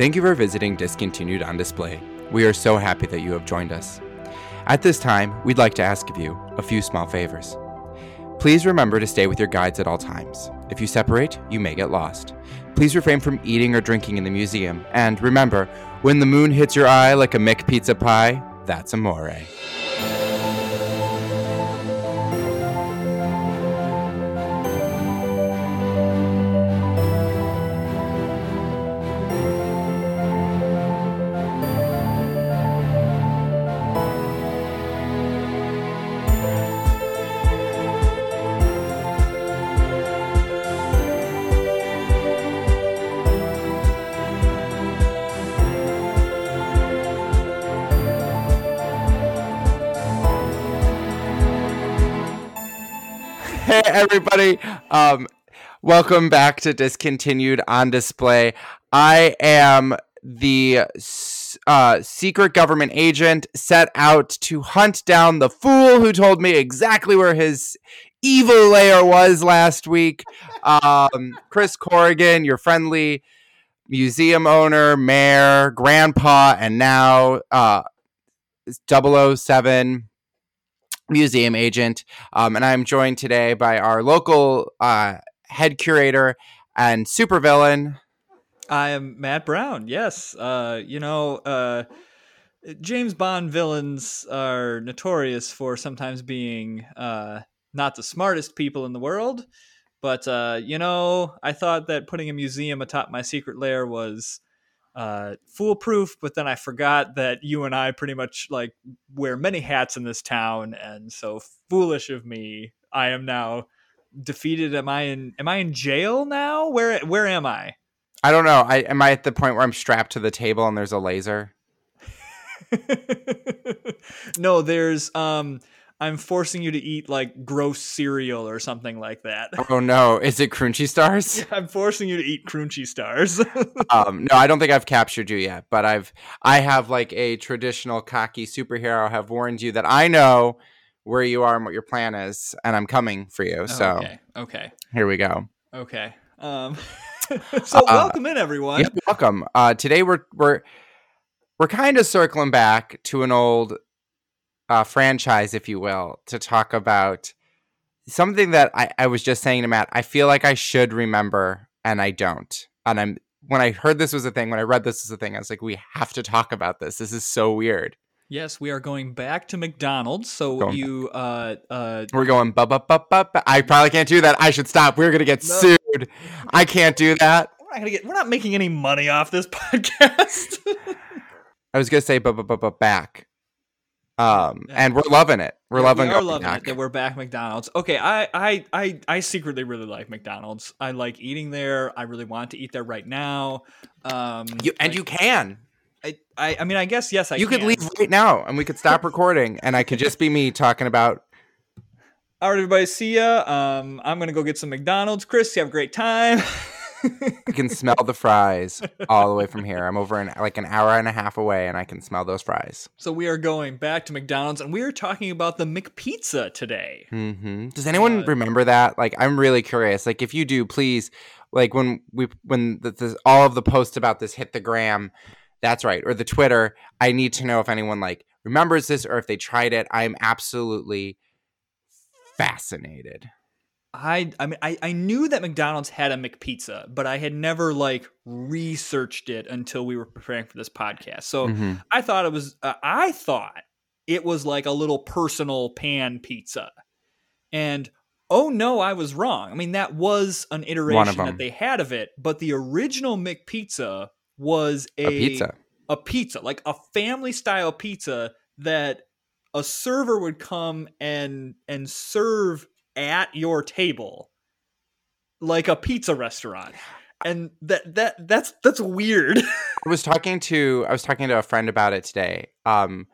Thank you for visiting Discontinued on Display. We are so happy that you have joined us. At this time, we'd like to ask of you a few small favors. Please remember to stay with your guides at all times. If you separate, you may get lost. Please refrain from eating or drinking in the museum. And remember, when the moon hits your eye like a Mick pizza pie, that's amore. Everybody, um, welcome back to Discontinued on Display. I am the uh, secret government agent set out to hunt down the fool who told me exactly where his evil lair was last week. Um, Chris Corrigan, your friendly museum owner, mayor, grandpa, and now uh, 007 museum agent. Um, and I'm joined today by our local uh, head curator and supervillain. I am Matt Brown. Yes. Uh, you know, uh, James Bond villains are notorious for sometimes being uh, not the smartest people in the world. But, uh, you know, I thought that putting a museum atop my secret lair was uh, foolproof, but then I forgot that you and I pretty much like wear many hats in this town. And so foolish of me. I am now defeated. Am I in, am I in jail now? Where, where am I? I don't know. I am I at the point where I'm strapped to the table and there's a laser? no, there's um I'm forcing you to eat like gross cereal or something like that. Oh no, is it Crunchy Stars? I'm forcing you to eat crunchy stars. um, no, I don't think I've captured you yet, but I've I have like a traditional cocky superhero have warned you that I know where you are and what your plan is, and I'm coming for you. So okay, okay, here we go. okay. Um, so welcome in everyone. Yeah, welcome. Uh, today we're we're we're kind of circling back to an old uh, franchise, if you will, to talk about something that I, I was just saying to Matt. I feel like I should remember, and I don't. And I'm when I heard this was a thing, when I read this was a thing, I was like, we have to talk about this. This is so weird. Yes, we are going back to McDonald's. So Going you uh uh We're going bu bu bu bu. I probably can't do that. I should stop. We're gonna get No. sued. I can't do that. we're not gonna get we're not making any money off this podcast. I was gonna say bu bu bu bu back. Um, and we're loving it. We're Yeah, loving. we are loving back. it that we're back McDonald's. Okay, I, I I I secretly really like McDonald's. I like eating there. I really want to eat there right now. Um, You and like, you can. I, I I mean, I guess yes, I. you could leave right now, and we could stop recording, and I could just be me talking about. All right, everybody, see ya. Um, I'm gonna go get some McDonald's. Chris, you have a great time. I can smell the fries all the way from here. I'm over in like an hour and a half away, and I can smell those fries. so we are going back to McDonald's, and we are talking about the McPizza today. Mm-hmm. Does anyone Uh, remember that? Like, I'm really curious. Like, if you do, please, like when we when the, the, all of the posts about this hit the gram, that's right, or the Twitter. I need to know if anyone like remembers this or if they tried it. I'm absolutely fascinated. I I mean I, I knew that McDonald's had a McPizza, but I had never like researched it until we were preparing for this podcast. So Mhm. I thought it was uh, I thought it was like a little personal pan pizza. And oh no, I was wrong. I mean that was an iteration that they had of it, but the original McPizza was a, A pizza. a pizza, like a family style pizza that a server would come and and serve at your table like a pizza restaurant. And that that that's that's weird. I was talking to I was talking to a friend about it today. Um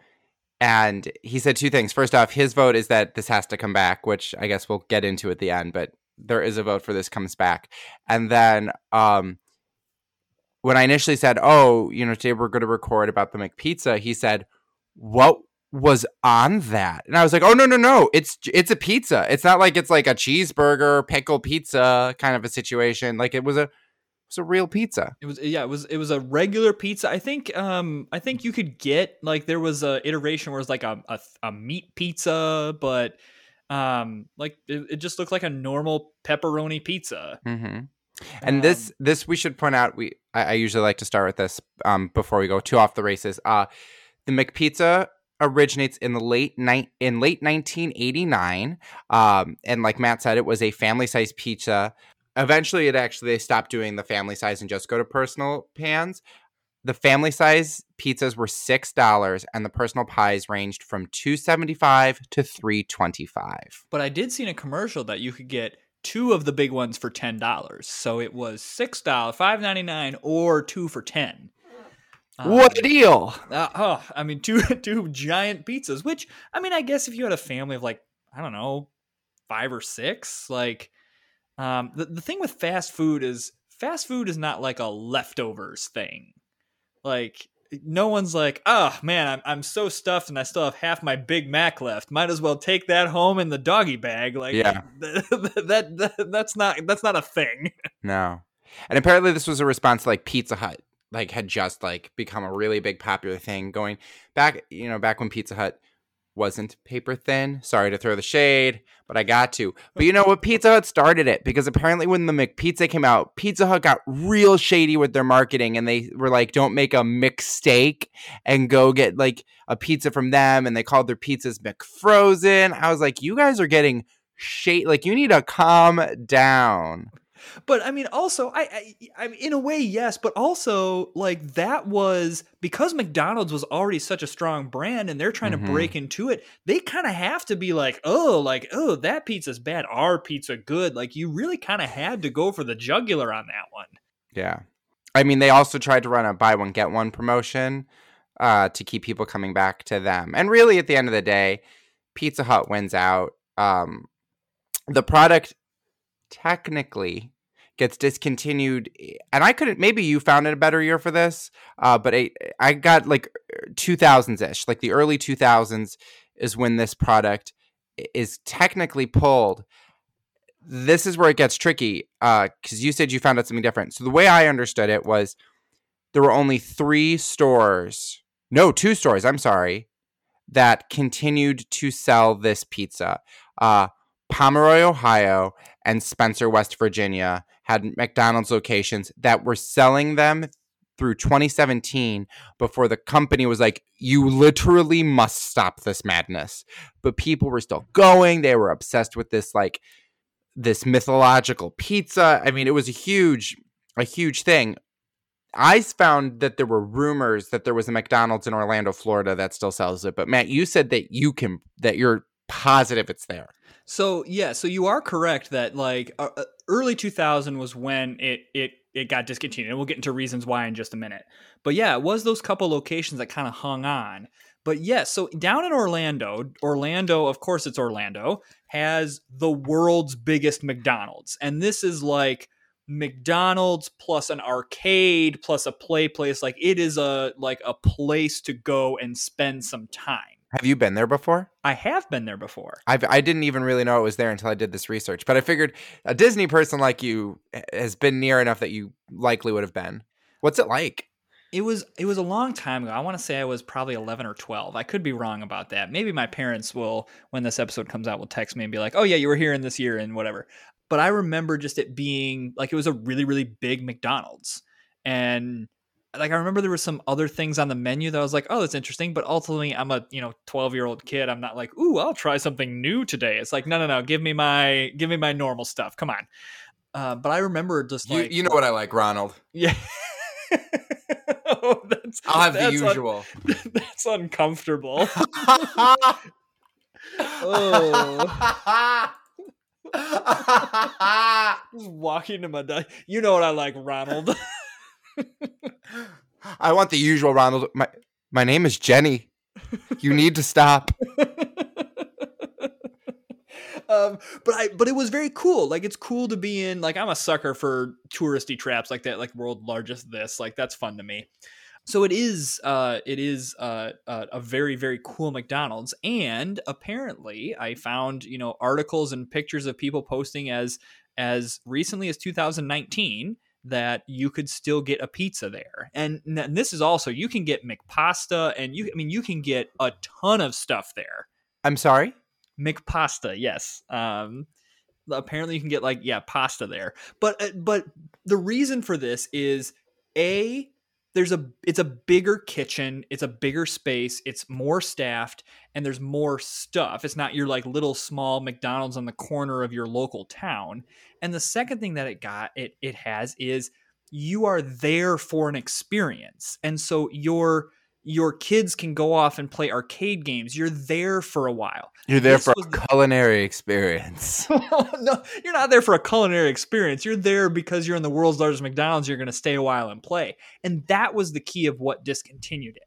and he said two things. First off, his vote is that this has to come back, which I guess we'll get into at the end, but there is a vote for this comes back. And then um when I initially said, "Oh, you know, today we're going to record about the McPizza," he said, "What was on that?" And I was like, "Oh no, no, no! It's it's a pizza. It's not like it's like a cheeseburger pickle pizza kind of a situation. Like it was a was a real pizza. It was yeah, it was it was a regular pizza. I think um I think you could get like there was a iteration where it was like a a, a meat pizza, but um like it, it, just looked like a normal pepperoni pizza. Mm-hmm. And um, this this we should point out we I, I, usually like to start with this um before we go too off the races. Uh the McPizza originates in the late night in late 1989 um and like Matt said it was a family size pizza. Eventually it actually they stopped doing the family size and just go to personal pans. The family size pizzas were six dollars and the personal pies ranged from 275 to 325 but i did see in a commercial that you could get two of the big ones for ten dollars. So it was six dollar five ninety nine or two for ten um, what a deal uh, oh i mean two two giant pizzas which i mean i guess if you had a family of like i don't know five or six like um, the, the thing with fast food is fast food is not like a leftovers thing. Like no one's like, oh man, I'm I'm so stuffed and I still have half my Big Mac left. Might as well take that home in the doggy bag. Like, yeah, that, that that's not that's not a thing. No, and apparently this was a response to like Pizza Hut, like had just like become a really big popular thing going back. You know, back when Pizza Hut wasn't paper thin. Sorry to throw the shade, but I got to. But you know what? Pizza Hut started it because apparently when the McPizza came out, Pizza Hut got real shady with their marketing and they were like, don't make a mistake and go get like a pizza from them. And they called their pizzas McFrozen. I was like, you guys are getting shade. Like, you need to calm down. But I mean, also, I, I, I, in a way, yes, but also like that was because McDonald's was already such a strong brand, and they're trying mm-hmm. to break into it. They kind of have to be like, oh, like oh, that pizza's bad, our pizza good. Like you really kind of had to go for the jugular on that one. Yeah, I mean, they also tried to run a buy one get one promotion uh, to keep people coming back to them, and really, at the end of the day, Pizza Hut wins out. Um, the product technically gets discontinued and i couldn't maybe you found it a better year for this uh, but I, I got like 2000s-ish like the early 2000s is when this product is technically pulled. This is where it gets tricky because uh, you said you found out something different. So the way i understood it was there were only three stores no two stores i'm sorry that continued to sell this pizza uh, pomeroy ohio and spencer west virginia had McDonald's locations that were selling them through 2017 before the company was like, you literally must stop this madness. But people were still going. They were obsessed with this, like, this mythological pizza. I mean, it was a huge, a huge thing. I found that there were rumors that there was a McDonald's in Orlando, Florida that still sells it. But Matt, you said that you can, that you're positive it's there. So yeah, so you are correct that like uh, uh early 2000 was when it it it got discontinued, and we'll get into reasons why in just a minute. But yeah, it was those couple locations that kind of hung on. But yes, yeah, so down in Orlando, Orlando, of course, it's Orlando, has the world's biggest McDonald's, and this is like McDonald's plus an arcade plus a play place. Like it is a like a place to go and spend some time. Have you been there before? I have been there before. I've, I didn't even really know it was there until I did this research. But I figured a Disney person like you eh, has been near enough that you likely would have been. What's it like? It was it was a long time ago. I want to say I was probably 11 or 12. I could be wrong about that. Maybe my parents will when this episode comes out will text me and be like, "Oh yeah, you were here in this year and whatever." But I remember just it being like it was a really really big McDonald's. And like I remember there were some other things on the menu that I was like, oh, that's interesting. But ultimately, I'm a you know 12 year old kid. I'm not like, ooh, I'll try something new today. It's like, no, no, no, give me my give me my normal stuff. Come on. Uh, but I remember just like you, you know what I like, Ronald. Yeah. oh, that's, I'll have that's the usual. Un- that's uncomfortable. oh. walking to my di- you know what I like, Ronald. I want the usual Ronald. My my name is Jenny. You need to stop. um, but I but it was very cool. Like it's cool to be in. Like I'm a sucker for touristy traps like that. Like world largest this. Like that's fun to me. So it is. Uh, it is uh, uh, a very very cool McDonald's. And apparently, I found you know articles and pictures of people posting as as recently as 2019 that you could still get a pizza there. And, and this is also you can get McPasta and you I mean you can get a ton of stuff there. I'm sorry? McPasta, yes. Um apparently you can get like yeah, pasta there. But uh, but the reason for this is a there's a it's a bigger kitchen it's a bigger space it's more staffed and there's more stuff. It's not your like little small mcdonald's on the corner of your local town. And the second thing that it got it it has is you are there for an experience. And so your your kids can go off and play arcade games. You're there for a while. You're there this for a the- culinary experience. no, you're not there for a culinary experience. You're there because you're in the world's largest McDonald's. You're going to stay a while and play. And that was the key of what discontinued it.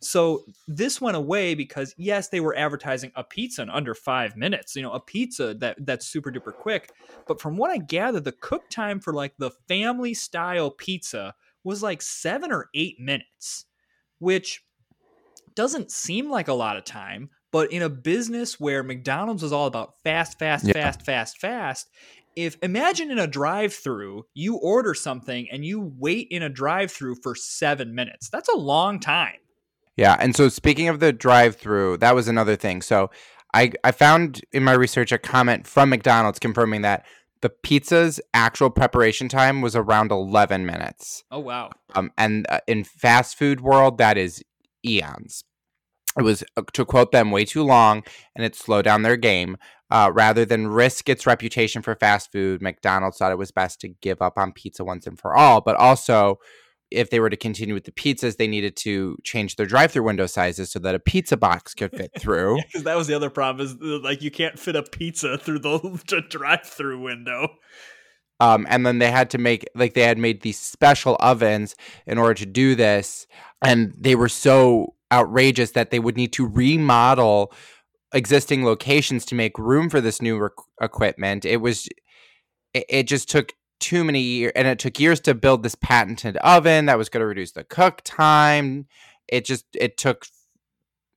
So this went away because yes, they were advertising a pizza in under five minutes. You know, a pizza that that's super duper quick. But from what I gather, the cook time for like the family style pizza was like seven or eight minutes which doesn't seem like a lot of time, but in a business where McDonald's is all about fast, fast, yeah. fast, fast, fast, if imagine in a drive-through, you order something and you wait in a drive-through for 7 minutes. That's a long time. Yeah, and so speaking of the drive-through, that was another thing. So I I found in my research a comment from McDonald's confirming that the pizza's actual preparation time was around 11 minutes. Oh wow. Um and uh, in fast food world that is eons. It was uh, to quote them way too long and it slowed down their game. Uh, rather than risk its reputation for fast food, McDonald's thought it was best to give up on pizza once and for all, but also if they were to continue with the pizzas, they needed to change their drive-through window sizes so that a pizza box could fit through. Because yeah, that was the other problem is uh, like you can't fit a pizza through the drive-through window. Um, and then they had to make like they had made these special ovens in order to do this, and they were so outrageous that they would need to remodel existing locations to make room for this new rec- equipment. It was it, it just took too many years, and it took years to build this patented oven that was going to reduce the cook time. It just it took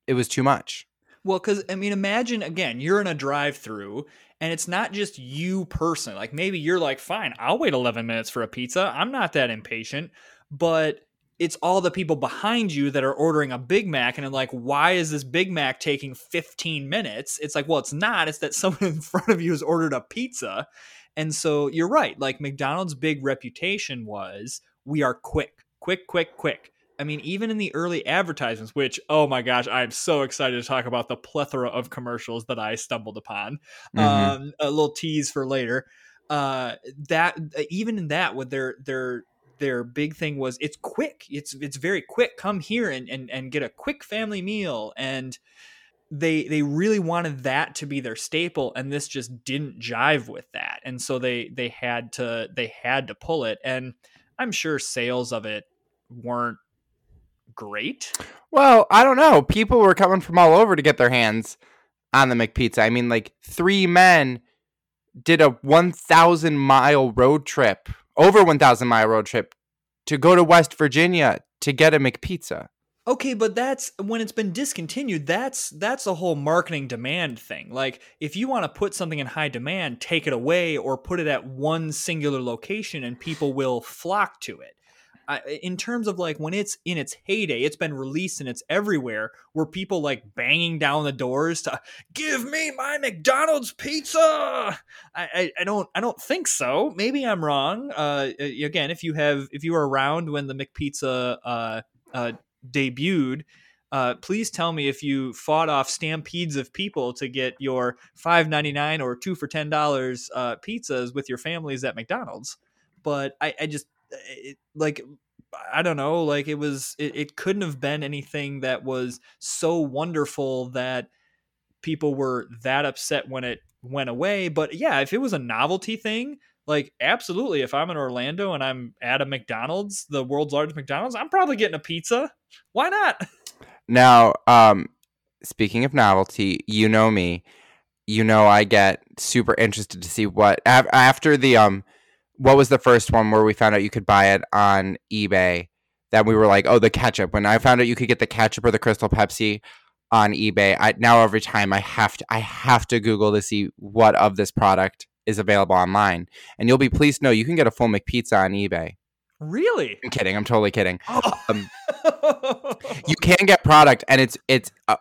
it was too much. Well, because I mean, imagine again, you're in a drive-through, and it's not just you personally. Like maybe you're like, fine, I'll wait 11 minutes for a pizza. I'm not that impatient, but it's all the people behind you that are ordering a Big Mac, and I'm like, why is this Big Mac taking 15 minutes? It's like, well, it's not. It's that someone in front of you has ordered a pizza, and so you're right. Like McDonald's big reputation was we are quick, quick, quick, quick. I mean, even in the early advertisements, which, oh my gosh, I'm so excited to talk about the plethora of commercials that I stumbled upon. Mm-hmm. Um, a little tease for later. Uh, that even in that, with their their their big thing was it's quick. It's it's very quick. Come here and and, and get a quick family meal and they they really wanted that to be their staple and this just didn't jive with that. And so they they had to they had to pull it and i'm sure sales of it weren't great. Well i don't know. People were coming from all over to get their hands on the mcpizza. I mean like three men did a 1000 mile road trip over 1000 mile road trip to go to west virginia to get a mcpizza Okay, but that's when it's been discontinued. That's that's a whole marketing demand thing. Like if you want to put something in high demand, take it away or put it at one singular location, and people will flock to it. I, in terms of like when it's in its heyday, it's been released and it's everywhere. Were people like banging down the doors to give me my McDonald's pizza? I, I, I don't I don't think so. Maybe I'm wrong. Uh, again, if you have if you were around when the McPizza uh, uh, debuted, uh, please tell me if you fought off stampedes of people to get your five ninety nine or two for ten dollars uh, pizzas with your families at McDonald's. But I, I just it, like I don't know, like it was it, it couldn't have been anything that was so wonderful that people were that upset when it went away. But yeah, if it was a novelty thing, like, absolutely. If I'm in Orlando and I'm at a McDonald's, the world's largest McDonald's, I'm probably getting a pizza. Why not? Now, um, speaking of novelty, you know me. You know I get super interested to see what af- after the um, what was the first one where we found out you could buy it on eBay? That we were like, oh, the ketchup. When I found out you could get the ketchup or the Crystal Pepsi on eBay, I now every time I have to I have to Google to see what of this product is available online. And you'll be pleased to know you can get a full McPizza on eBay. Really? I'm kidding. I'm totally kidding. Oh. Um, you can get product, and it's it's a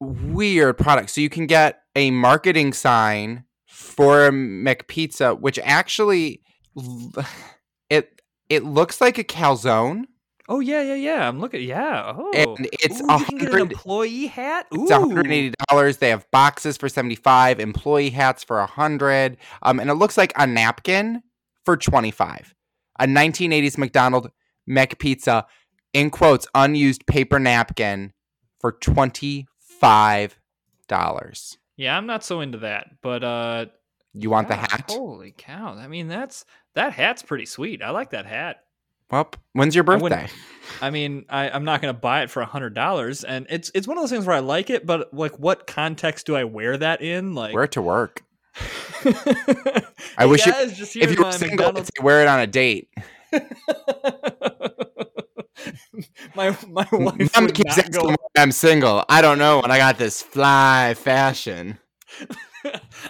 weird product. So you can get a marketing sign for a McPizza, which actually it it looks like a calzone, oh yeah, yeah, yeah. I'm looking. Yeah. Oh. and it's Ooh, a you can get an hundred. employee hat. Ooh. It's $180. They have boxes for 75, employee hats for 100. Um and it looks like a napkin for 25. A 1980s McDonald Mac pizza, in quotes unused paper napkin for $25. Yeah, I'm not so into that, but uh, You want the hat? Holy cow! I mean, that's that hat's pretty sweet. I like that hat. Well, when's your I birthday? I mean, I, I'm not gonna buy it for a hundred dollars, and it's it's one of those things where I like it, but like, what context do I wear that in? Like, Wear it to work. I I wish you- just If you were single, wear it on a date. my my wife Mom keeps asking I'm single. I don't know when I got this fly fashion.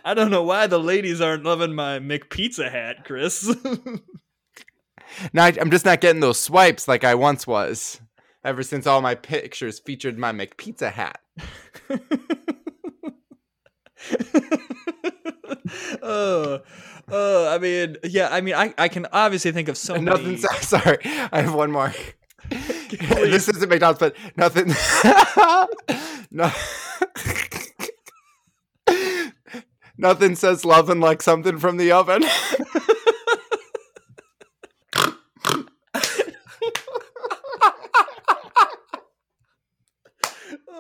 I don't know why the ladies aren't loving my McPizza hat, Chris. No, I- I'm just not getting those swipes like I once was. Ever since all my pictures featured my McPizza hat. uh, uh, I mean, yeah, I mean, I, I can obviously think of so nothing. many. so- Sorry, I have one more. This isn't McDonald's, but nothing. no. nothing says loving like something from the oven.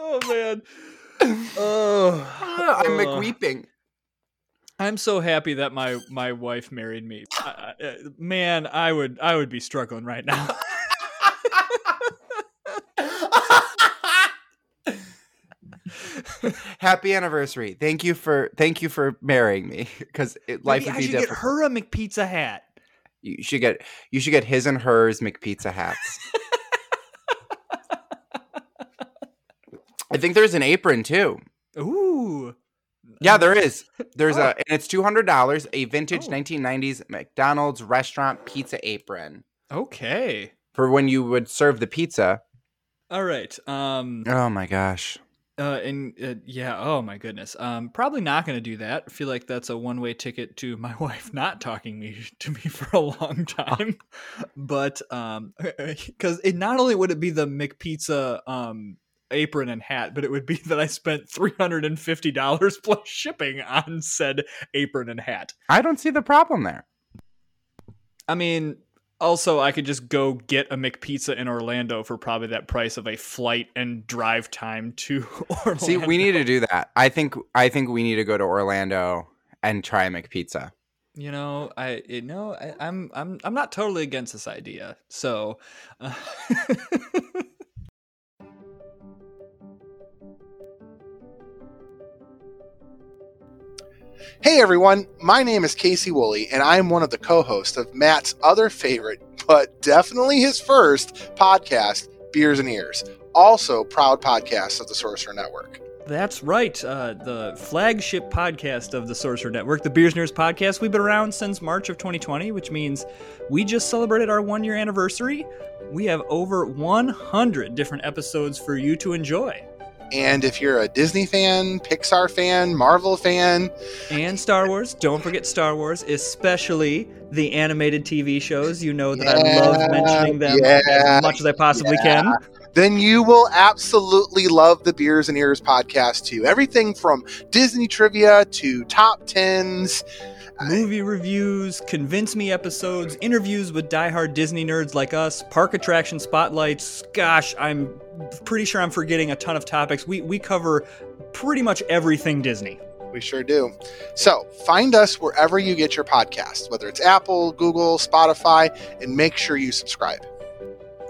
Oh man. Oh, I'm uh, McWeeping. I'm so happy that my my wife married me. I, I- uh, man, I would I would be struggling right now. Happy anniversary. Thank you for thank you for marrying me because life would I be should get her a McPizza hat. You should get you should get his and hers McPizza hats. I think there's an apron too. Ooh. Yeah, there is. There's Oh. a and it's two hundred dollars. A vintage Oh. 1990s McDonald's restaurant pizza apron Okay. for when you would serve the pizza. All right. Um. Oh my gosh. Uh. And uh, yeah. Oh my goodness. Um. Probably not going to do that. I feel like that's a one-way ticket to my wife not talking me to me for a long time. but um, because it not only would it be the McPizza um apron and hat, but it would be that I spent three hundred and fifty dollars plus shipping on said apron and hat. I don't see the problem there. I mean, also I could just go get a McPizza in Orlando for probably that price of a flight and drive time to Orlando. See, we need to do that. I think I think we need to go to Orlando and try McPizza. You know, I you know I, I'm I'm I'm not totally against this idea. So, uh, Hey everyone, my name is Casey Woolley, and I'm one of the co hosts of Matt's other favorite, but definitely his first podcast, Beers and Ears, also proud podcast of the Sorcerer Network. that's right. Uh, the flagship podcast of the Sorcerer Network, the Beers and Ears podcast. We've been around since March of 2020, which means we just celebrated our one year anniversary. We have over 100 different episodes for you to enjoy. And if you're a Disney fan, Pixar fan, Marvel fan, and Star Wars. Don't forget Star Wars, especially the animated TV shows. You know that I love mentioning them yeah, as much as I possibly yeah. can. then you will absolutely love the Beers and Ears podcast too. Everything from Disney trivia to top tens. Movie reviews, convince me episodes, interviews with diehard Disney nerds like us, park attraction spotlights. Gosh, I'm pretty sure I'm forgetting a ton of topics. We we cover pretty much everything Disney. We sure do. So find us wherever you get your podcasts, whether it's Apple, Google, Spotify, and make sure you subscribe.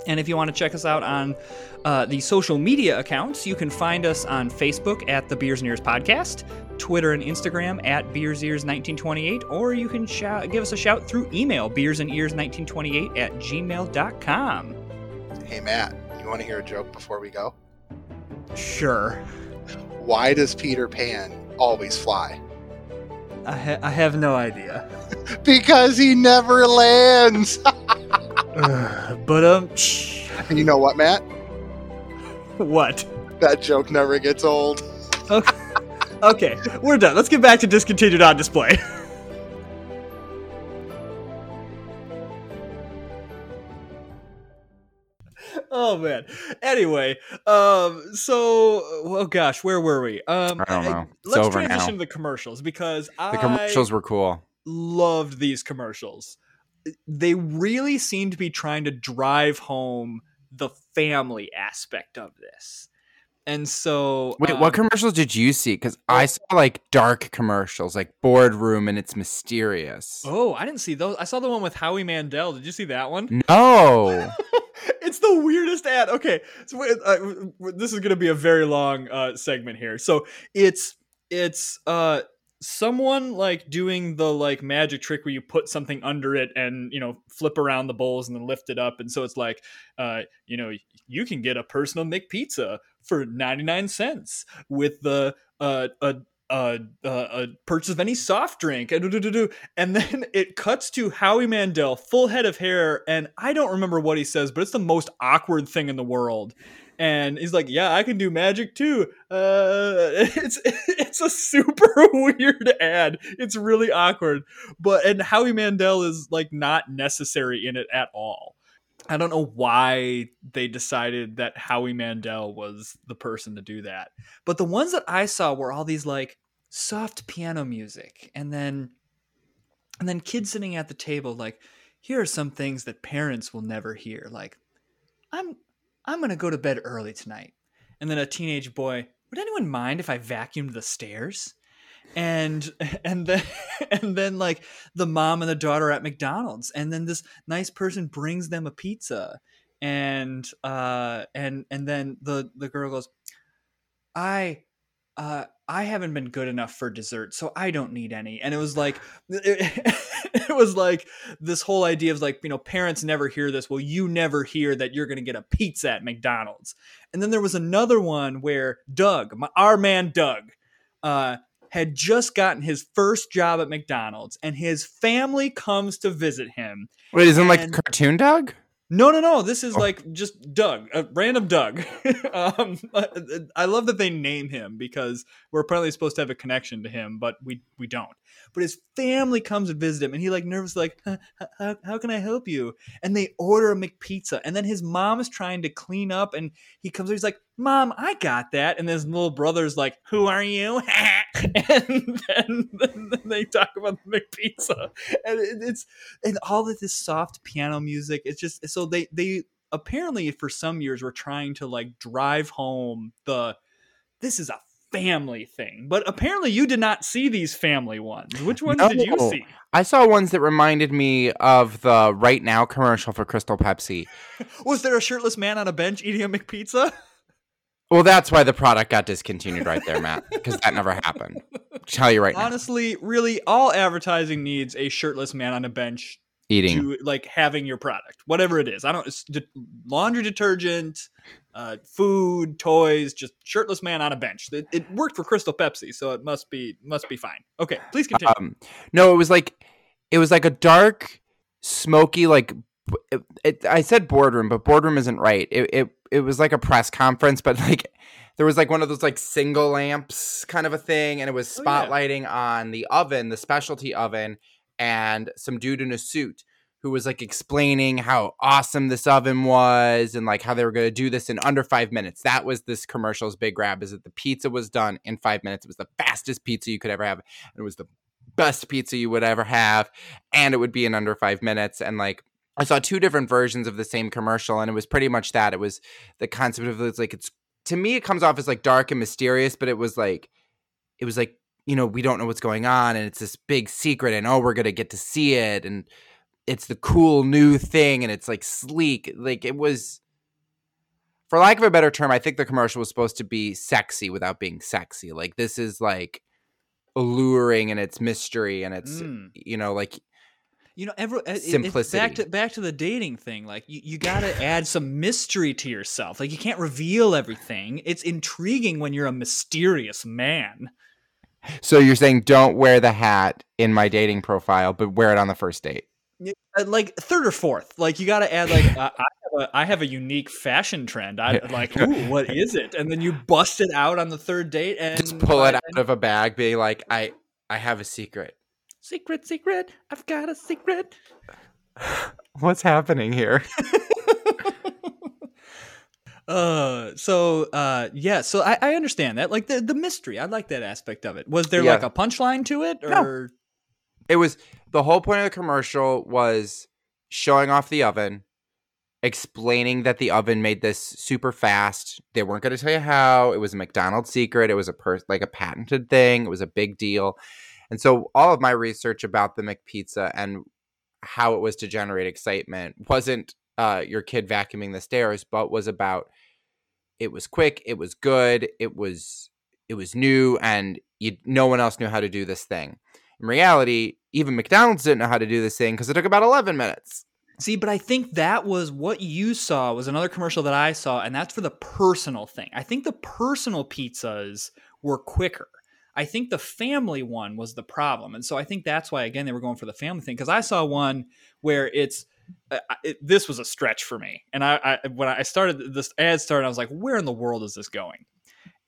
And if you want to check us out on uh, the social media accounts, you can find us on Facebook at the Beers and Ears Podcast, Twitter and Instagram at Beers Ears 1928, or you can shout, give us a shout through email, beersandears1928 at gmail.com. Hey, Matt, you want to hear a joke before we go? Sure. Why does Peter Pan always fly? I, ha- I have no idea. Because he never lands. but um, And you know what, Matt? what? That joke never gets old. Okay, we're done. Let's get back to discontinued on display. oh man. Anyway, um, so oh gosh, where were we? Um, I don't know. It's let's transition now. to the commercials because The commercials were cool. loved these commercials. They really seem to be trying to drive home the family aspect of this. And so Wait, um, what commercials did you see? Because I saw like dark commercials, like boardroom, and it's mysterious. Oh, I didn't see those. I saw the one with Howie Mandel. Did you see that one? No. it's the weirdest ad. Okay, so uh, this is going to be a very long uh, segment here. So it's it's uh someone like doing the like magic trick where you put something under it and you know flip around the bowls and then lift it up and so it's like uh you know you can get a personal McPizza for 99 cents with the uh a uh, uh, purchase of any soft drink, and, and then it cuts to Howie Mandel, full head of hair, and I don't remember what he says, but it's the most awkward thing in the world. And he's like, "Yeah, I can do magic too." Uh, it's it's a super weird ad. It's really awkward, but and Howie Mandel is like not necessary in it at all. I don't know why they decided that Howie Mandel was the person to do that. But the ones that I saw were all these like soft piano music and then and then kids sitting at the table like here are some things that parents will never hear like I'm I'm going to go to bed early tonight. And then a teenage boy, would anyone mind if I vacuumed the stairs? And and then and then like the mom and the daughter at McDonald's and then this nice person brings them a pizza and uh and and then the the girl goes I uh I haven't been good enough for dessert so I don't need any. And it was like it, it was like this whole idea of like you know parents never hear this. Well you never hear that you're going to get a pizza at McDonald's. And then there was another one where Doug my, our man Doug uh had just gotten his first job at McDonald's and his family comes to visit him. Wait, isn't it like And- cartoon dog? No, no, no. This is Oh. like just Doug, a random Doug. um, I love that they name him because we're apparently supposed to have a connection to him, but we we don't. But his family comes and visit him, and he like nervous, like, "Huh, how, how can I help you? And they order a McPizza, and then his mom is trying to clean up, and he comes, he's like, Mom, I got that, and his little brother's like, Who are you? and then, then they talk about the McPizza, and it, it's and all of this soft piano music. It's just so they they apparently for some years were trying to like drive home the this is a family thing, but apparently you did not see these family ones. Which ones did you see? I saw ones that reminded me of the right now commercial for Crystal Pepsi. Was there a shirtless man on a bench eating a McPizza? Well, that's why the product got discontinued right there, Matt, because that never happened. Tell you right now, Honestly, really, all advertising needs a shirtless man on a bench eating. to like having your product, whatever it is. I don't de- laundry detergent, uh, food, toys, just shirtless man on a bench. It, it worked for Crystal Pepsi, so it must be must be fine. Okay, please continue. Um, no, it was like it was like a dark, smoky, like it, it, I said boardroom, but boardroom isn't right. It, it it was like a press conference, but like there was like one of those like single lamps kind of a thing, and it was Oh, yeah. spotlighting on the oven, the specialty oven, and some dude in a suit who was like explaining how awesome this oven was and like how they were going to do this in under five minutes. That was this commercial's big grab is that the pizza was done in five minutes. It was the fastest pizza you could ever have. And it was the best pizza you would ever have. And it would be in under five minutes. And like, I saw two different versions of the same commercial, and it was pretty much that. It was the concept of it's like, it's to me, it comes off as like dark and mysterious, but it was like, it was like, you know, we don't know what's going on, and it's this big secret, and oh, we're gonna get to see it, and it's the cool new thing and it's like sleek like it was for lack of a better term i think the commercial was supposed to be sexy without being sexy like this is like alluring and it's mystery and it's Mm. you know like You know, every, it- it's back to back to the dating thing. Like you, you got to add some mystery to yourself. Like you can't reveal everything. It's intriguing when you're a mysterious man. so you're saying don't wear the hat in my dating profile but wear it on the first date Uh, like third or fourth. Like you got to add like I, I, have a, I have a unique fashion trend. I like, ooh, what is it? And then you bust it out on the third date and Just pull it out of a bag, being like, I I have a secret. Secret, secret. I've got a secret. What's happening here? uh so uh yeah so I, I understand that like the the mystery i like that aspect of it was there Yeah. like a punchline to it No. or It was the whole point of the commercial was showing off the oven, explaining that the oven made this super fast. They weren't going to tell you how. It was a McDonald's secret. It was a per- like a patented thing. It was a big deal. And so all of my research about the McPizza and how it was to generate excitement wasn't uh, your kid vacuuming the stairs, but was about it was quick, it was good, it was it was new, and you no one else knew how to do this thing. In reality, even McDonald's didn't know how to do this thing because it took about 11 minutes. see but i think that was what you saw was another commercial that i saw and that's for the personal thing i think the personal pizzas were quicker i think the family one was the problem and so i think that's why again they were going for the family thing because i saw one where it's uh, it, this was a stretch for me and I, I when i started this ad started i was like where in the world is this going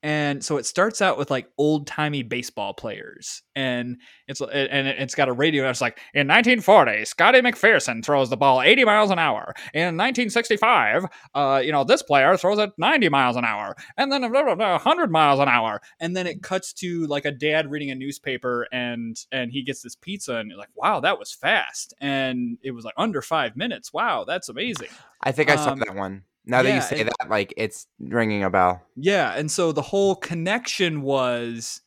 and so it starts out with like old timey baseball players, and it's and it's got a radio. And it's like in 1940, Scotty McPherson throws the ball 80 miles an hour. In 1965, uh, you know this player throws it 90 miles an hour, and then blah, blah, blah, 100 miles an hour. And then it cuts to like a dad reading a newspaper, and and he gets this pizza, and you're like, wow, that was fast, and it was like under five minutes. Wow, that's amazing. I think I saw Um, that one. Now that yeah, you say and- that, like it's ringing a bell. Yeah, and so the whole connection was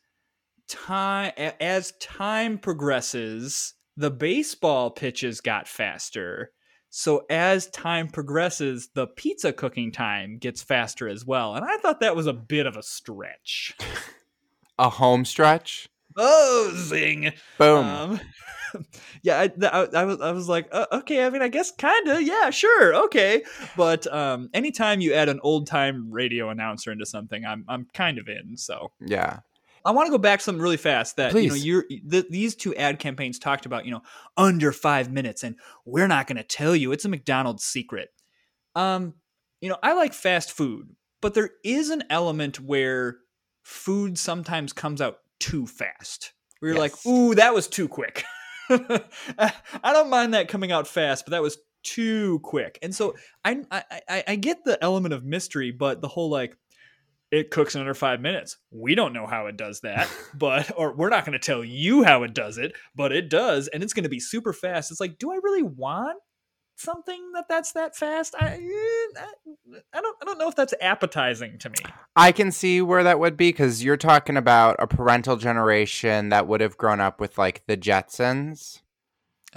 time as time progresses, the baseball pitches got faster. So as time progresses, the pizza cooking time gets faster as well. And I thought that was a bit of a stretch. A home stretch. Oh, zing! Boom. Um, yeah, I, I, I was I was like, uh, okay, I mean, I guess kind of, yeah, sure, okay. But um, anytime you add an old time radio announcer into something, I'm I'm kind of in. So yeah. I want to go back something really fast that you know Please. you're th- these two ad campaigns talked about you know under five minutes and we're not going to tell you it's a McDonald's secret. Um, you know I like fast food, but there is an element where food sometimes comes out too fast. Where you're Yes. like, ooh, that was too quick. I don't mind that coming out fast, but that was too quick. And so I, I I I get the element of mystery, but the whole like it cooks in under five minutes. We don't know how it does that, but or we're not going to tell you how it does it, but it does, and it's going to be super fast. It's like, do I really want something that that's that fast? I, eh, I I don't I don't know if that's appetizing to me. I can see where that would be because you're talking about a parental generation that would have grown up with like the Jetsons.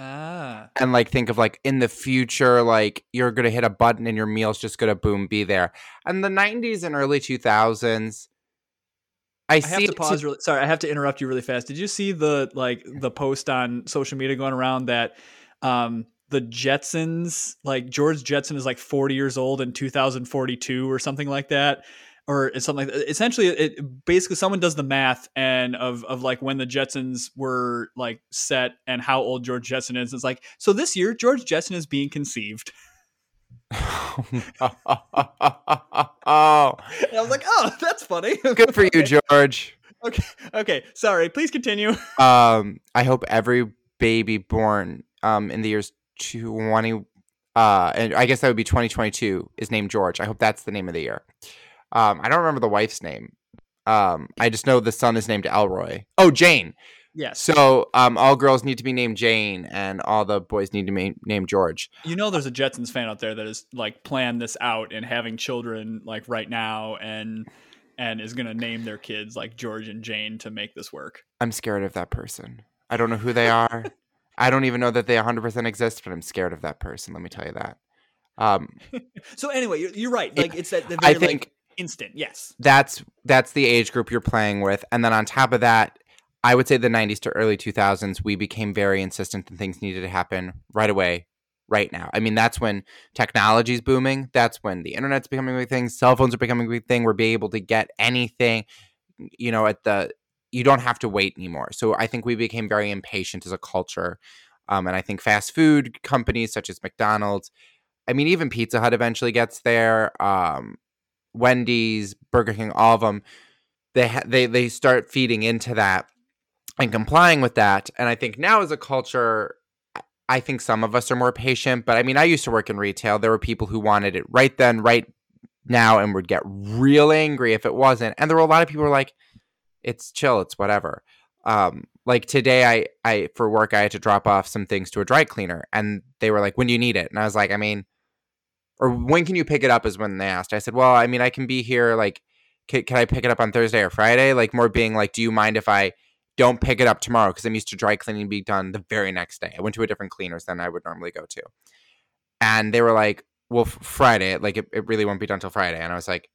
Ah, And like think of like in the future, like you're gonna hit a button and your meal's just gonna boom be there. And the '90s and early 2000s, I, I see have to pause. Really, sorry, I have to interrupt you really fast. Did you see the like the post on social media going around that um the Jetsons, like George Jetson, is like 40 years old in 2042 or something like that, or something like that. Essentially, it basically someone does the math and of of like when the Jetsons were like set and how old George Jetson is. It's like so this year George Jetson is being conceived. oh, And I was like, oh, that's funny. good for you, George. Okay, okay. Sorry. Please continue. Um, I hope every baby born um in the years 20 uh and I guess that would be 2022 is named George. I hope that's the name of the year. Um, I don't remember the wife's name. Um, I just know the son is named Elroy. Oh, Jane. Yes. So, um, all girls need to be named Jane, and all the boys need to be named George. You know, there's a Jetsons fan out there that has like planned this out and having children like right now, and and is gonna name their kids like George and Jane to make this work. I'm scared of that person. I don't know who they are. I don't even know that they 100% exist, but I'm scared of that person. Let me tell you that. Um, So anyway, you're, you're right. Like it's that the I very think like instant. Yes. that's that's the age group you're playing with, and then on top of that, I would say the 90s to early 2000s, we became very insistent that things needed to happen right away, right now. I mean, that's when technology's booming. That's when the internet's becoming a big thing. Cell phones are becoming a big thing. We're being able to get anything, you know, at the you don't have to wait anymore. So I think we became very impatient as a culture. Um, and I think fast food companies such as McDonald's, I mean, even Pizza Hut eventually gets there. Um, Wendy's, Burger King, all of them, they ha- they they start feeding into that and complying with that. And I think now as a culture, I think some of us are more patient. But I mean, I used to work in retail. There were people who wanted it right then, right now, and would get real angry if it wasn't. And there were a lot of people who were like, "It's chill, it's whatever." Um, like today, I I for work I had to drop off some things to a dry cleaner, and they were like, "When do you need it?" And I was like, "I mean." Or when can you pick it up? Is when they asked. I said, "Well, I mean, I can be here. Like, can, can I pick it up on Thursday or Friday? Like, more being like, do you mind if I don't pick it up tomorrow because I'm used to dry cleaning being done the very next day. I went to a different cleaners than I would normally go to. And they were like, well, Friday, like it, it really won't be done till Friday. And I was like,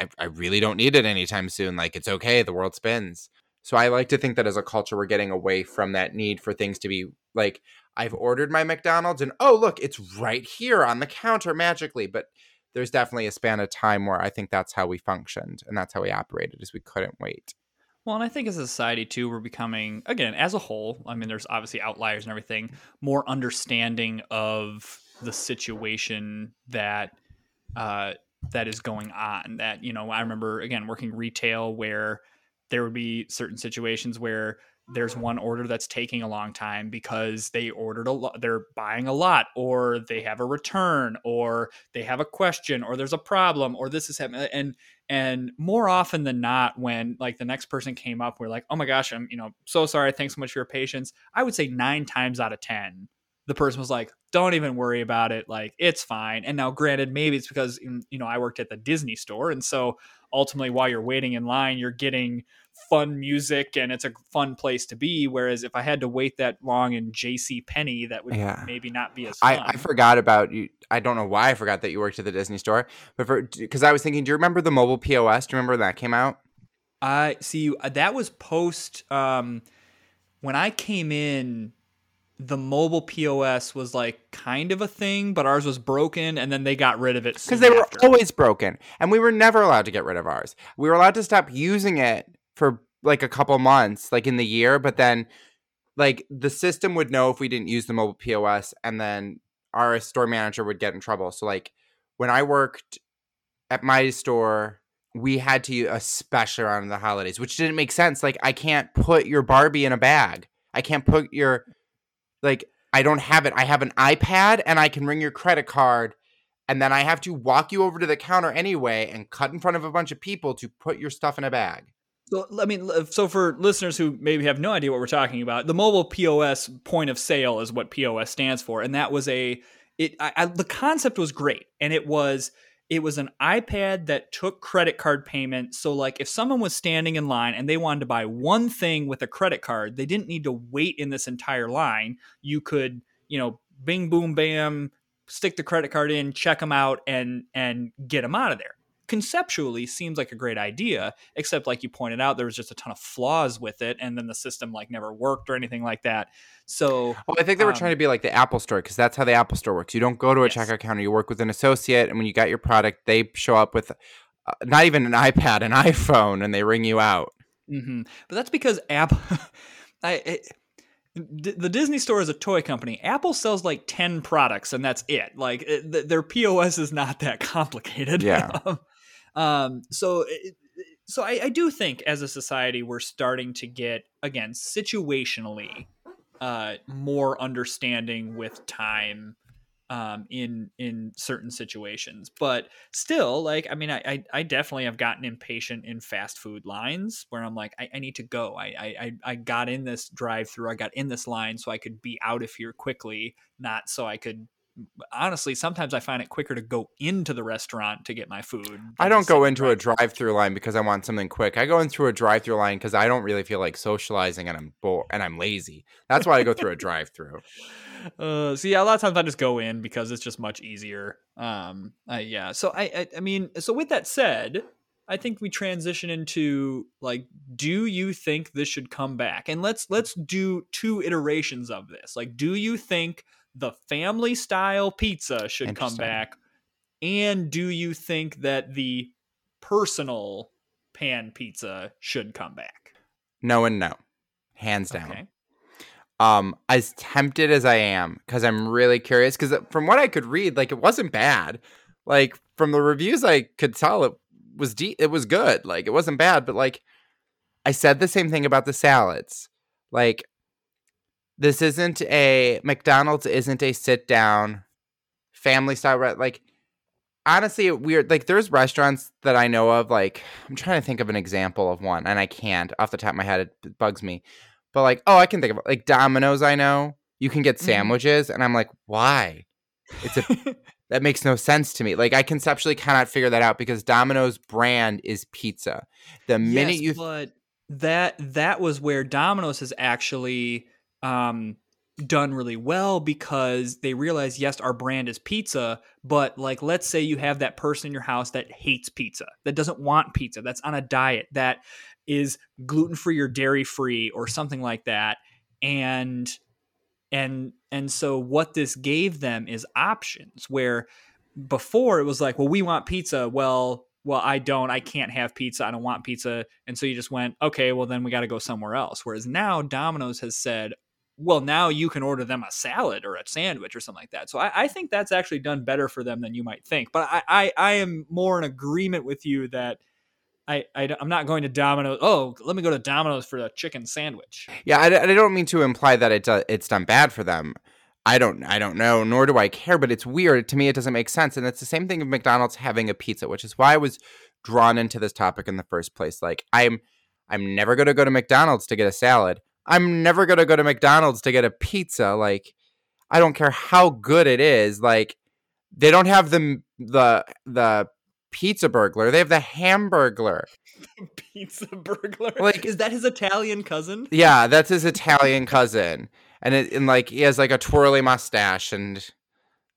I, I really don't need it anytime soon. Like it's okay. The world spins. So I like to think that as a culture, we're getting away from that need for things to be like, I've ordered my McDonald's and oh, look, it's right here on the counter magically. But there's definitely a span of time where I think that's how we functioned and that's how we operated is we couldn't wait. Well, and I think as a society too, we're becoming again as a whole. I mean, there's obviously outliers and everything. More understanding of the situation that uh, that is going on. That you know, I remember again working retail where there would be certain situations where there's one order that's taking a long time because they ordered a lot they're buying a lot or they have a return or they have a question or there's a problem or this is happening and and more often than not when like the next person came up we're like oh my gosh i'm you know so sorry thanks so much for your patience i would say nine times out of ten the person was like don't even worry about it like it's fine and now granted maybe it's because you know i worked at the disney store and so ultimately while you're waiting in line you're getting fun music and it's a fun place to be. Whereas if I had to wait that long in J.C. Penney, that would yeah. maybe not be as fun. I, I, forgot about you. I don't know why I forgot that you worked at the Disney store, but for because I was thinking, do you remember the mobile POS? Do you remember when that came out? I see. Uh, that was post um, when I came in. The mobile POS was like kind of a thing, but ours was broken, and then they got rid of it because they after. were always broken, and we were never allowed to get rid of ours. We were allowed to stop using it for like a couple months, like in the year, but then like the system would know if we didn't use the mobile POS and then our store manager would get in trouble. So like when I worked at my store, we had to especially around the holidays, which didn't make sense. Like I can't put your Barbie in a bag. I can't put your like I don't have it. I have an iPad and I can ring your credit card and then I have to walk you over to the counter anyway and cut in front of a bunch of people to put your stuff in a bag. So, I mean, so for listeners who maybe have no idea what we're talking about, the mobile POS point of sale is what POS stands for, and that was a it. I, I, the concept was great, and it was it was an iPad that took credit card payment. So, like, if someone was standing in line and they wanted to buy one thing with a credit card, they didn't need to wait in this entire line. You could, you know, bing, boom, bam, stick the credit card in, check them out, and and get them out of there conceptually seems like a great idea except like you pointed out there was just a ton of flaws with it and then the system like never worked or anything like that so well i think they were um, trying to be like the apple store because that's how the apple store works you don't go to a yes. checkout counter you work with an associate and when you got your product they show up with uh, not even an ipad an iphone and they ring you out mm-hmm. but that's because apple I, it, the Disney store is a toy company. Apple sells like 10 products and that's it. Like it, their POS is not that complicated. Yeah. Um, so, so I, I, do think as a society we're starting to get again situationally uh, more understanding with time um, in in certain situations. But still, like I mean, I, I, I definitely have gotten impatient in fast food lines where I'm like, I, I need to go. I, I I got in this drive through. I got in this line so I could be out of here quickly, not so I could honestly, sometimes I find it quicker to go into the restaurant to get my food. I don't go into a drive-through line because I want something quick. I go in through a drive-through line because I don't really feel like socializing and I'm bored and I'm lazy. That's why I go through a drive-through. Uh, so yeah, a lot of times I just go in because it's just much easier. Um, I, yeah. So I, I, I mean, so with that said, I think we transition into like, do you think this should come back? And let's let's do two iterations of this. Like, do you think the family style pizza should come back? And do you think that the personal pan pizza should come back? No and no. Hands down. Okay. Um, as tempted as I am, because I'm really curious. Because from what I could read, like it wasn't bad. Like from the reviews, I could tell it was de- it was good. Like it wasn't bad, but like I said the same thing about the salads. Like this isn't a McDonald's isn't a sit down family style re- like honestly weird like there's restaurants that I know of like I'm trying to think of an example of one and I can't off the top of my head it bugs me. But like oh I can think of it. like Domino's I know you can get Mhm. sandwiches and I'm like why? It's a that makes no sense to me. Like I conceptually cannot figure that out because Domino's brand is pizza. The minute yes, you but that that was where Domino's has actually um, done really well because they realize yes, our brand is pizza, but like let's say you have that person in your house that hates pizza, that doesn't want pizza, that's on a diet, that is gluten free or dairy free or something like that, and and and so what this gave them is options where before it was like well we want pizza. Well well i don't i can't have pizza i don't want pizza and so you just went okay well then we got to go somewhere else. Whereas now domino's has said well now you can order them a salad or a sandwich or something like that so i, I think that's actually done better for them than you might think but i i, I am more in agreement with you that I, I am not going to Domino's. Oh, let me go to Domino's for a chicken sandwich. Yeah, I, I don't mean to imply that it do, it's done bad for them. I don't I don't know, nor do I care. But it's weird to me. It doesn't make sense, and it's the same thing of McDonald's having a pizza, which is why I was drawn into this topic in the first place. Like I'm I'm never going to go to McDonald's to get a salad. I'm never going to go to McDonald's to get a pizza. Like I don't care how good it is. Like they don't have the the the pizza burglar. They have the hamburglar. Pizza burglar. Like- is that his Italian cousin? Yeah, that's his Italian cousin, and it and like he has like a twirly mustache, and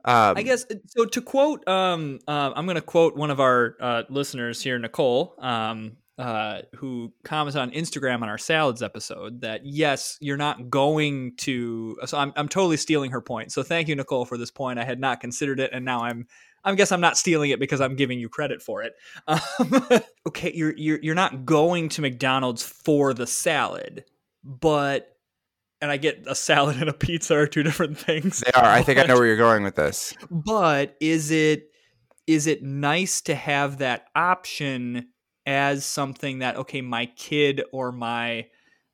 um, I guess so. To quote, um, uh, I'm going to quote one of our uh, listeners here, Nicole, um, uh, who commented on Instagram on our salads episode that yes, you're not going to. So I'm I'm totally stealing her point. So thank you, Nicole, for this point. I had not considered it, and now I'm. I guess I'm not stealing it because I'm giving you credit for it. Um, okay, you're you're you're not going to McDonald's for the salad, but and I get a salad and a pizza are two different things. they are. I think I know where you're going with this. but is it is it nice to have that option as something that okay my kid or my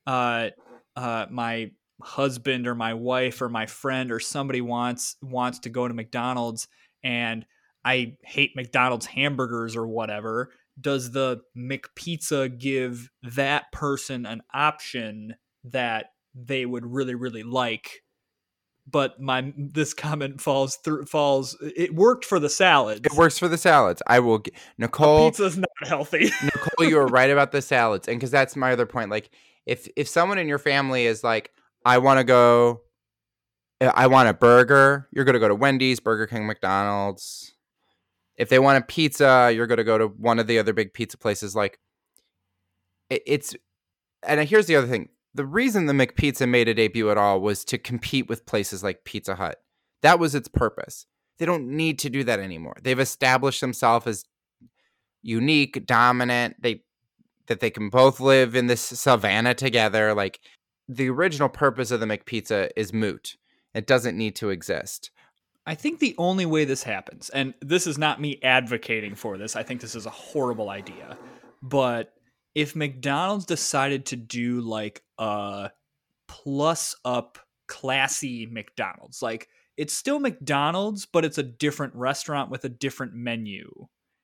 uh uh my husband or my wife or my friend or somebody wants wants to go to McDonald's and I hate McDonald's hamburgers or whatever does the McPizza give that person an option that they would really really like but my this comment falls through falls it worked for the salads It works for the salads. I will. G- Nicole, pizza's not healthy Nicole, you were right about the salads, and because that's my other point. Like, if if someone in your family is like, I want to go, uh, I want a burger, you're gonna go to Wendy's, Burger King, McDonald's. If they want a pizza, you're gonna go to one of the other big pizza places. Like, it, it's, and here's the other thing: the reason the McPizza made a debut at all was to compete with places like Pizza Hut. That was its purpose. They don't need to do that anymore. They've established themselves as unique, dominant. They that they can both live in this savannah together. Like the original purpose of the McPizza is moot. It doesn't need to exist. i think the only way this happens and this is not me advocating for this i think this is a horrible idea but if mcdonald's decided to do like a plus up classy mcdonald's like it's still mcdonald's but it's a different restaurant with a different menu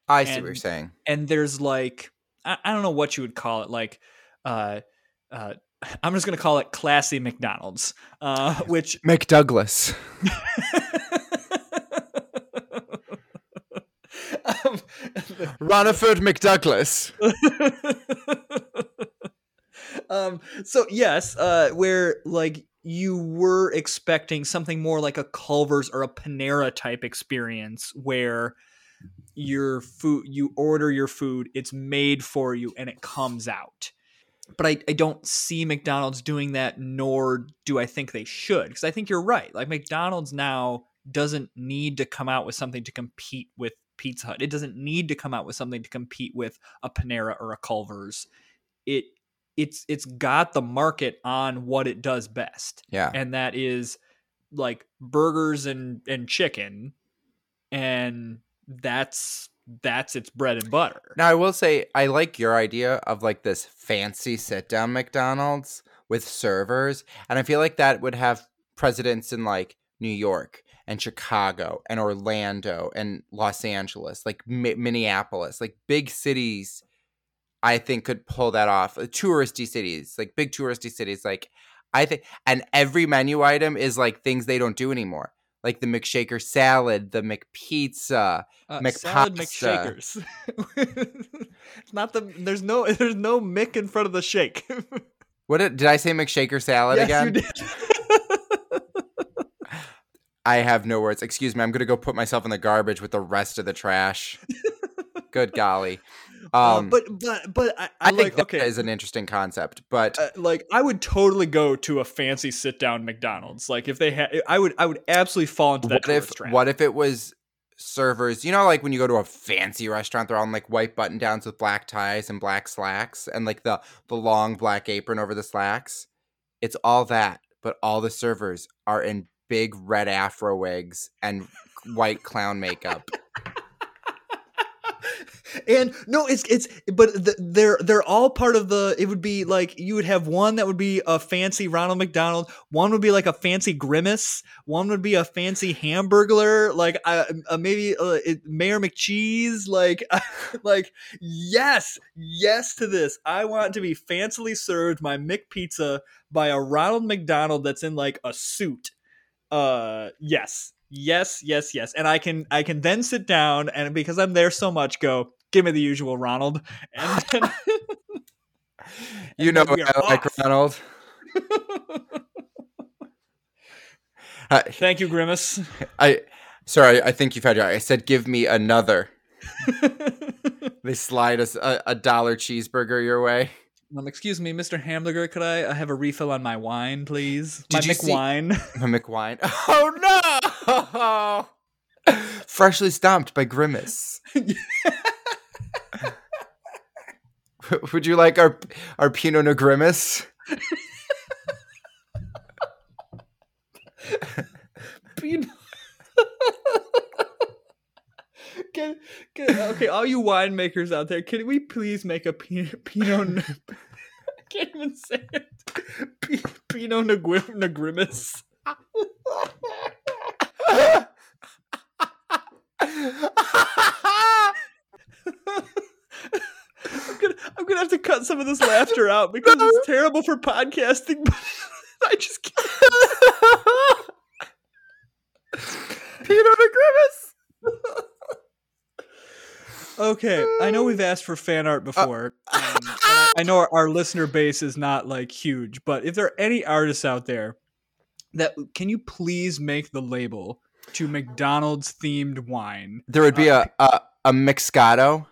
I see what you're saying. and there's like I, I don't know what you would call it like uh uh i'm just gonna call it classy mcdonald's uh which McDouglas. Runiford McDouglas. um so yes uh where like you were expecting something more like a culver's or a panera type experience where your food you order your food it's made for you and it comes out but I, I don't see mcdonald's doing that nor do i think they should because i think you're right like mcdonald's now doesn't need to come out with something to compete with pizza hut. It doesn't need to come out with something to compete with a panera or a culver's. It it's it's got the market on what it does best. Yeah. and that is like burgers and and chicken and that's that's its bread and butter. Now I will say I like your idea of like this fancy sit down McDonald's with servers, and I feel like that would have presidents in like New York and Chicago and Orlando and Los Angeles, like Mi- Minneapolis, like big cities. I think could pull that off. Uh, Touristy cities, like big touristy cities, like I think, and every menu item is like things they don't do anymore, like the McShaker salad, the McPizza, uh, Mc salad. McShakers. it's not the there's no there's no Mick in front of the shake. What did, did I say McShaker salad yes, again? I have no words. Excuse me. I'm gonna go put myself in the garbage with the rest of the trash. Good golly. Uh, Um, but but but I, I, I think like that okay. is an interesting concept. But uh, like I would totally go to a fancy sit down McDonald's. Like if they had, I would I would absolutely fall into that what if trap. what if it was servers? You know, like when you go to a fancy restaurant, they're all in like white button downs with black ties and black slacks, and like the the long black apron over the slacks. It's all that, but all the servers are in big red afro wigs and white clown makeup. and no, it's it's but th- they're they're all part of the. It would be like you would have one that would be a fancy Ronald McDonald. One would be like a fancy Grimace. One would be a fancy Hamburglar. Like uh, uh, maybe uh, it, Mayor McCheese. Like like yes, yes to this. I want to be fancily served my McPizza by a Ronald McDonald that's in like a suit. Uh, yes. Yes, yes, yes. And I can I can then sit down and because I'm there so much go, give me the usual Ronald. And then You know what are I like. Ronald. Uh, Thank you, Grimace. I sorry, I think you've had your. I said, give me another. They slide us a, a dollar cheeseburger your way. Um, excuse me, Mr. Hamburger, could I uh, have a refill on my wine, please? Did my you see- McWine. A McWine. Oh no! Freshly stomped by Grimace. Would you like our our Pinot Noir Grimace? Pinot. Can, can, okay, all you winemakers out there, can we please make a Pinot? Pinot I can't even say it. P- Pinot Negri- Negrimus. I'm gonna, I'm gonna have to cut some of this laughter out because it's terrible for podcasting. But I just can't. Pinot Noir Grimace. Okay, I know we've asked for fan art before. um, and I, I know our, our listener base is not like huge, but if there are any artists out there that can you please make the label to McDonald's themed wine? There would be a a, a Mixcato.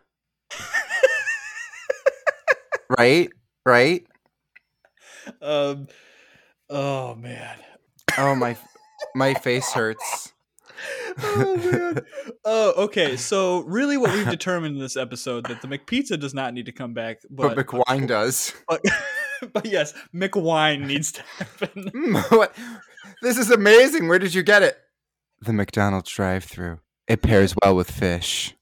right? Right? Um, oh man. Oh my my face hurts. Oh man. Oh, okay. So really, what we've determined in this episode that the McPizza does not need to come back, But, but McWine does. but, but yes, McWine needs to happen. Mm, what? This is amazing. Where did you get it? The McDonald's drive-through. It pairs well with fish.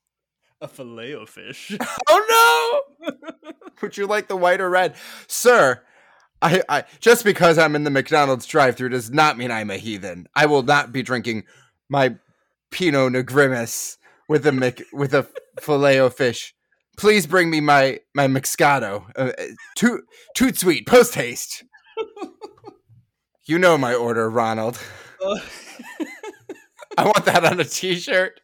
A filet o fish. Oh no! Would you like the white or red, sir? I, I just because I'm in the McDonald's drive-through does not mean I'm a heathen. I will not be drinking my Pinot Negrimus with a Mc, with a filet o fish. Please bring me my my Mixcato. Uh, uh, too too sweet. Post haste. You know my order, Ronald. Uh, I want that on a T-shirt.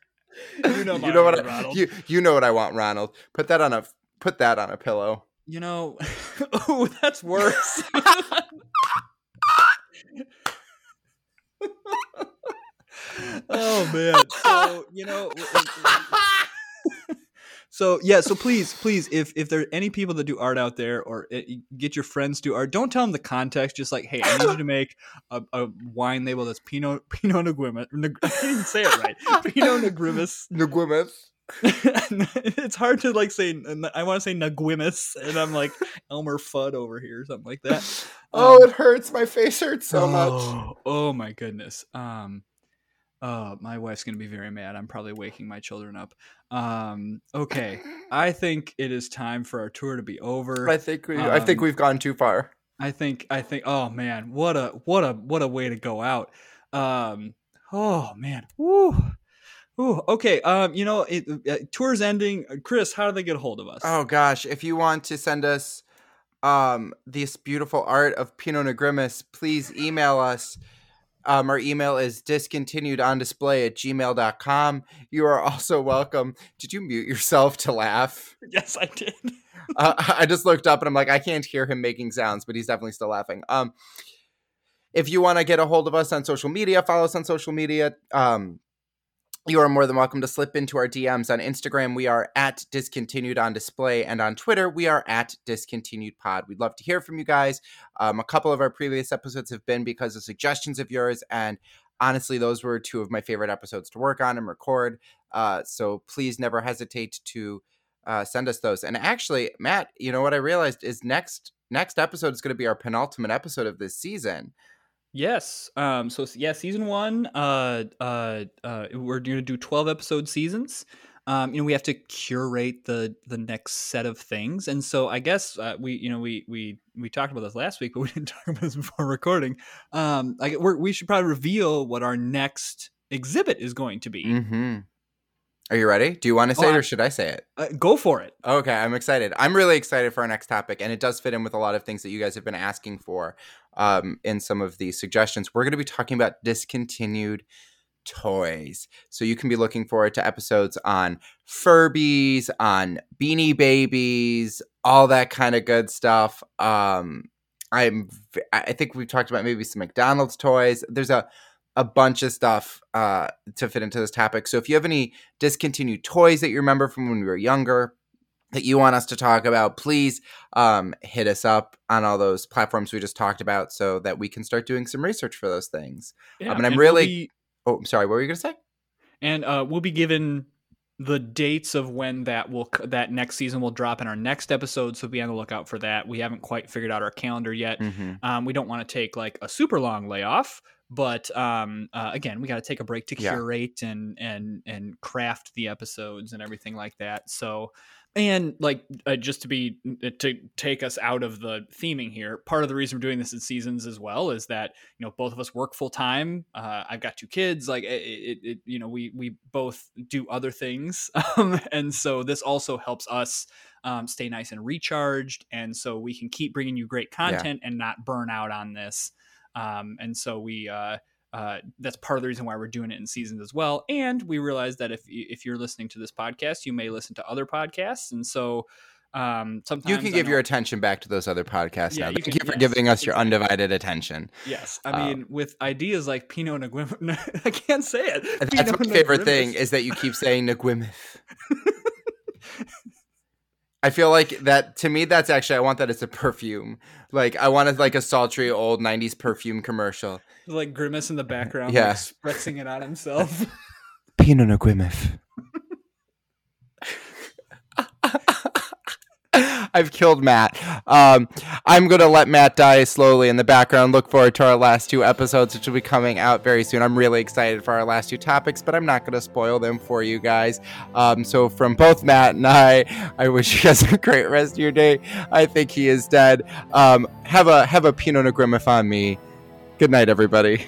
you know, my you know what order, I, Ronald. you you know what I want, Ronald. Put that on a put that on a pillow. You know, oh, that's worse. oh man. So you know. So yeah, so please, please, if if there are any people that do art out there, or uh, get your friends to art, don't tell them the context. Just like, hey, I need you to make a, a wine label that's Pinot Pinot Negrimus. Neg- I didn't say it right. Pinot Negrimus. Negrimus. it's hard to like say. I want to say Naguimus, and I'm like Elmer Fudd over here, or something like that. oh, um, it hurts. My face hurts so oh, much. Oh my goodness. Um, uh, my wife's gonna be very mad. I'm probably waking my children up. Um, okay, I think it is time for our tour to be over. I think we, um, I think um, we've gone too far. I think, I think. Oh man, what a, what a, what a way to go out. Um, oh man, woo. Ooh, okay. Um, you know, it, uh, tour's ending. Chris, how do they get a hold of us? Oh gosh, if you want to send us um this beautiful art of Pinot Negrimus, please email us um, our email is discontinued on display at gmail.com. You are also welcome. Did you mute yourself to laugh? Yes, I did. uh, I just looked up and I'm like, I can't hear him making sounds, but he's definitely still laughing. Um, if you want to get a hold of us on social media, follow us on social media. Um, you are more than welcome to slip into our DMs on Instagram. We are at discontinued on display, and on Twitter, we are at discontinued pod. We'd love to hear from you guys. Um, a couple of our previous episodes have been because of suggestions of yours, and honestly, those were two of my favorite episodes to work on and record. Uh, so please never hesitate to uh, send us those. And actually, Matt, you know what I realized is next next episode is going to be our penultimate episode of this season. Yes. Um. So yeah, season one. Uh. Uh. uh we're gonna do twelve episode seasons. Um. You know, we have to curate the the next set of things, and so I guess uh, we, you know, we we we talked about this last week, but we didn't talk about this before recording. Um. Like we should probably reveal what our next exhibit is going to be. Mm-hmm. Are you ready? Do you want to say oh, it or should I say it? Uh, go for it. Okay, I'm excited. I'm really excited for our next topic, and it does fit in with a lot of things that you guys have been asking for um, in some of the suggestions. We're going to be talking about discontinued toys. So you can be looking forward to episodes on Furbies, on Beanie Babies, all that kind of good stuff. Um, I'm I think we've talked about maybe some McDonald's toys. There's a a bunch of stuff uh, to fit into this topic. So if you have any discontinued toys that you remember from when we were younger that you want us to talk about, please um, hit us up on all those platforms we just talked about so that we can start doing some research for those things. Yeah, um, and I'm and really. We'll be... Oh, I'm sorry. What were you going to say? And uh, we'll be given the dates of when that will that next season will drop in our next episode so be on the lookout for that we haven't quite figured out our calendar yet mm-hmm. um, we don't want to take like a super long layoff but um, uh, again, we got to take a break to curate yeah. and and and craft the episodes and everything like that. So, and like uh, just to be uh, to take us out of the theming here, part of the reason we're doing this in seasons as well is that you know both of us work full time. Uh, I've got two kids. Like it, it, it, you know, we we both do other things, um, and so this also helps us. Um, stay nice and recharged, and so we can keep bringing you great content yeah. and not burn out on this. Um, and so we uh, uh, that's part of the reason why we're doing it in seasons as well. And we realize that if if you're listening to this podcast, you may listen to other podcasts, and so um, sometimes you can give your attention back to those other podcasts yeah, now. You Thank can, you for yes, giving us exactly. your undivided attention. Yes, I um, mean with ideas like Pinot Neguim, I can't say it. That's Pinot my favorite thing is that you keep saying Neguimith. I feel like that to me that's actually I want that as a perfume. Like I wanted like a sultry old 90s perfume commercial. Like Grimace in the background yeah. like, spritzing it on himself. Pinot Noir I've killed Matt. Um, I'm going to let Matt die slowly in the background. Look forward to our last two episodes, which will be coming out very soon. I'm really excited for our last two topics, but I'm not going to spoil them for you guys. Um, so, from both Matt and I, I wish you guys a great rest of your day. I think he is dead. Um, have a have a Pinot Noir on me. Good night, everybody.